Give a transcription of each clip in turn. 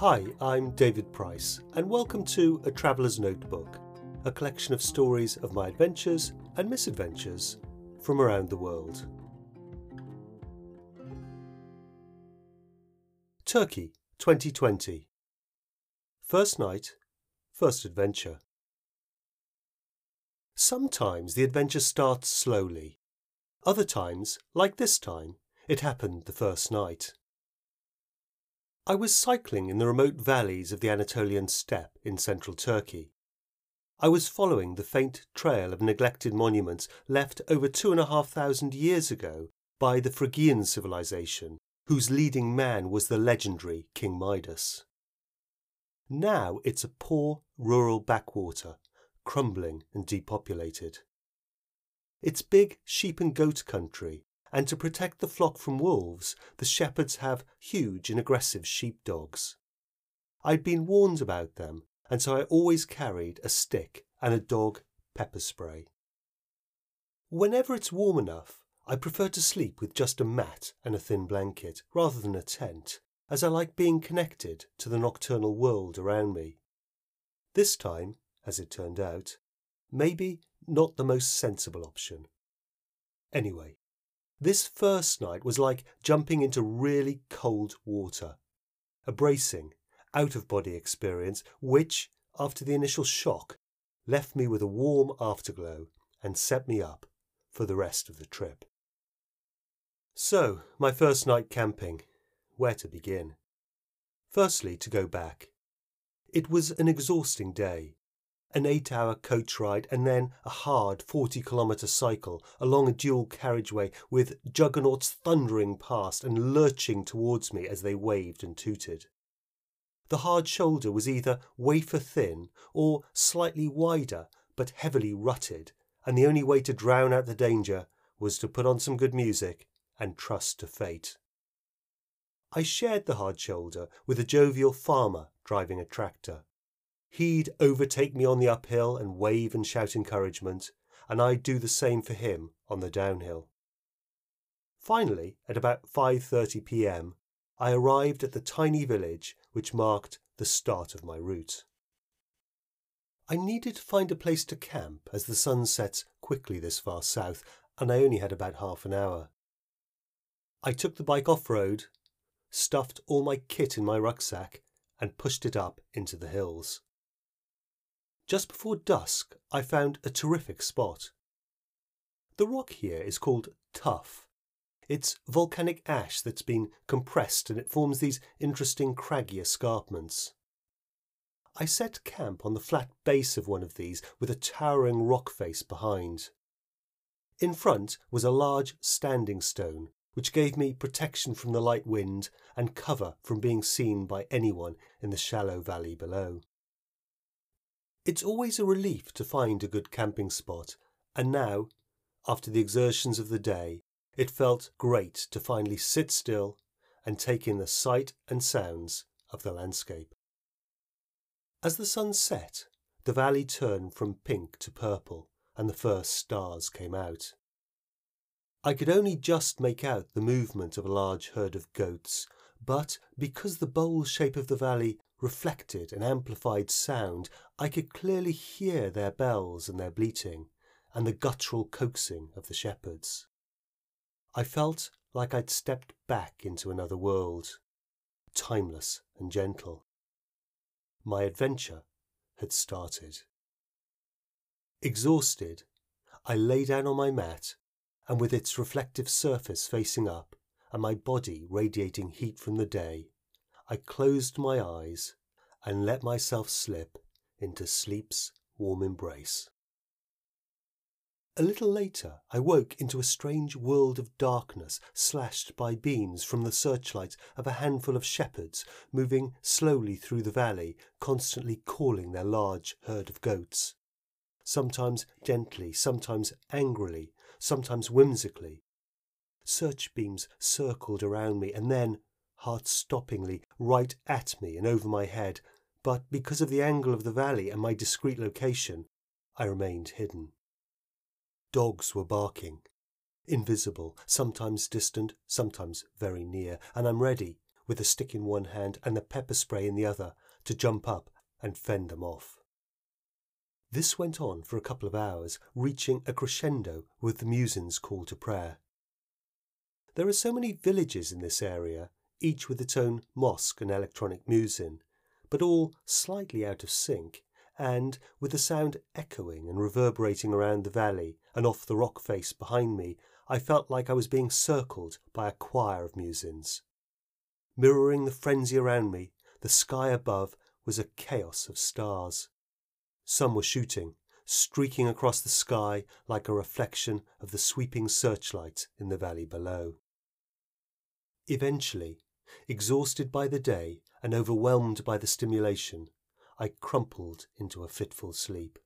Hi, I'm David Price, and welcome to A Traveller's Notebook, a collection of stories of my adventures and misadventures from around the world. Turkey 2020 First night, first adventure. Sometimes the adventure starts slowly. Other times, like this time, it happened the first night. I was cycling in the remote valleys of the Anatolian steppe in central Turkey. I was following the faint trail of neglected monuments left over two and a half thousand years ago by the Phrygian civilization, whose leading man was the legendary King Midas. Now it's a poor rural backwater, crumbling and depopulated. It's big sheep and goat country and to protect the flock from wolves, the shepherds have huge and aggressive sheepdogs. I'd been warned about them, and so I always carried a stick and a dog pepper spray. Whenever it's warm enough, I prefer to sleep with just a mat and a thin blanket rather than a tent, as I like being connected to the nocturnal world around me. This time, as it turned out, maybe not the most sensible option. Anyway, this first night was like jumping into really cold water. A bracing, out of body experience, which, after the initial shock, left me with a warm afterglow and set me up for the rest of the trip. So, my first night camping. Where to begin? Firstly, to go back. It was an exhausting day an eight hour coach ride, and then a hard 40 kilometre cycle along a dual carriageway with juggernauts thundering past and lurching towards me as they waved and tooted. The hard shoulder was either wafer thin or slightly wider but heavily rutted, and the only way to drown out the danger was to put on some good music and trust to fate. I shared the hard shoulder with a jovial farmer driving a tractor. He'd overtake me on the uphill and wave and shout encouragement, and I'd do the same for him on the downhill. Finally, at about 5:30 p.m., I arrived at the tiny village which marked the start of my route. I needed to find a place to camp as the sun sets quickly this far south, and I only had about half an hour. I took the bike off road, stuffed all my kit in my rucksack, and pushed it up into the hills. Just before dusk, I found a terrific spot. The rock here is called tuff. It's volcanic ash that's been compressed and it forms these interesting craggy escarpments. I set camp on the flat base of one of these with a towering rock face behind. In front was a large standing stone, which gave me protection from the light wind and cover from being seen by anyone in the shallow valley below. It's always a relief to find a good camping spot, and now, after the exertions of the day, it felt great to finally sit still and take in the sight and sounds of the landscape. As the sun set, the valley turned from pink to purple, and the first stars came out. I could only just make out the movement of a large herd of goats, but because the bowl shape of the valley reflected and amplified sound, I could clearly hear their bells and their bleating, and the guttural coaxing of the shepherds. I felt like I'd stepped back into another world, timeless and gentle. My adventure had started. Exhausted, I lay down on my mat, and with its reflective surface facing up, and my body radiating heat from the day, I closed my eyes and let myself slip into sleep's warm embrace. A little later, I woke into a strange world of darkness slashed by beams from the searchlights of a handful of shepherds moving slowly through the valley, constantly calling their large herd of goats. Sometimes gently, sometimes angrily, sometimes whimsically. Search beams circled around me, and then heart stoppingly, right at me and over my head, but because of the angle of the valley and my discreet location, I remained hidden. Dogs were barking, invisible, sometimes distant, sometimes very near, and I'm ready, with a stick in one hand and the pepper spray in the other to jump up and fend them off. This went on for a couple of hours, reaching a crescendo with the muezzin's call to prayer. There are so many villages in this area, each with its own mosque and electronic muezzin, but all slightly out of sync, and with the sound echoing and reverberating around the valley and off the rock face behind me, I felt like I was being circled by a choir of muezzins. Mirroring the frenzy around me, the sky above was a chaos of stars. Some were shooting, streaking across the sky like a reflection of the sweeping searchlight in the valley below. Eventually, exhausted by the day and overwhelmed by the stimulation, I crumpled into a fitful sleep.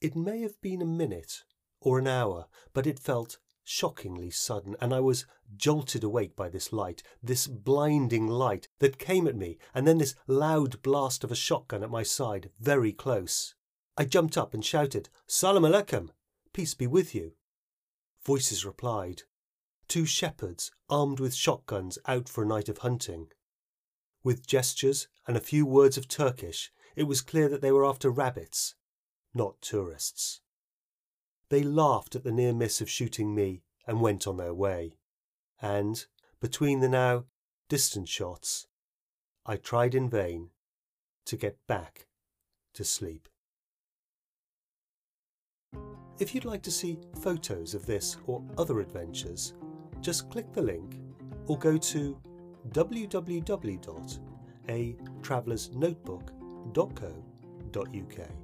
It may have been a minute or an hour, but it felt shockingly sudden, and I was jolted awake by this light, this blinding light that came at me, and then this loud blast of a shotgun at my side, very close. I jumped up and shouted, Salam aleikum, peace be with you. Voices replied. Two shepherds, armed with shotguns, out for a night of hunting. With gestures and a few words of Turkish, it was clear that they were after rabbits, not tourists. They laughed at the near miss of shooting me and went on their way. And, between the now distant shots, I tried in vain to get back to sleep. If you'd like to see photos of this or other adventures, just click the link or go to www.atravellersnotebook.co.uk.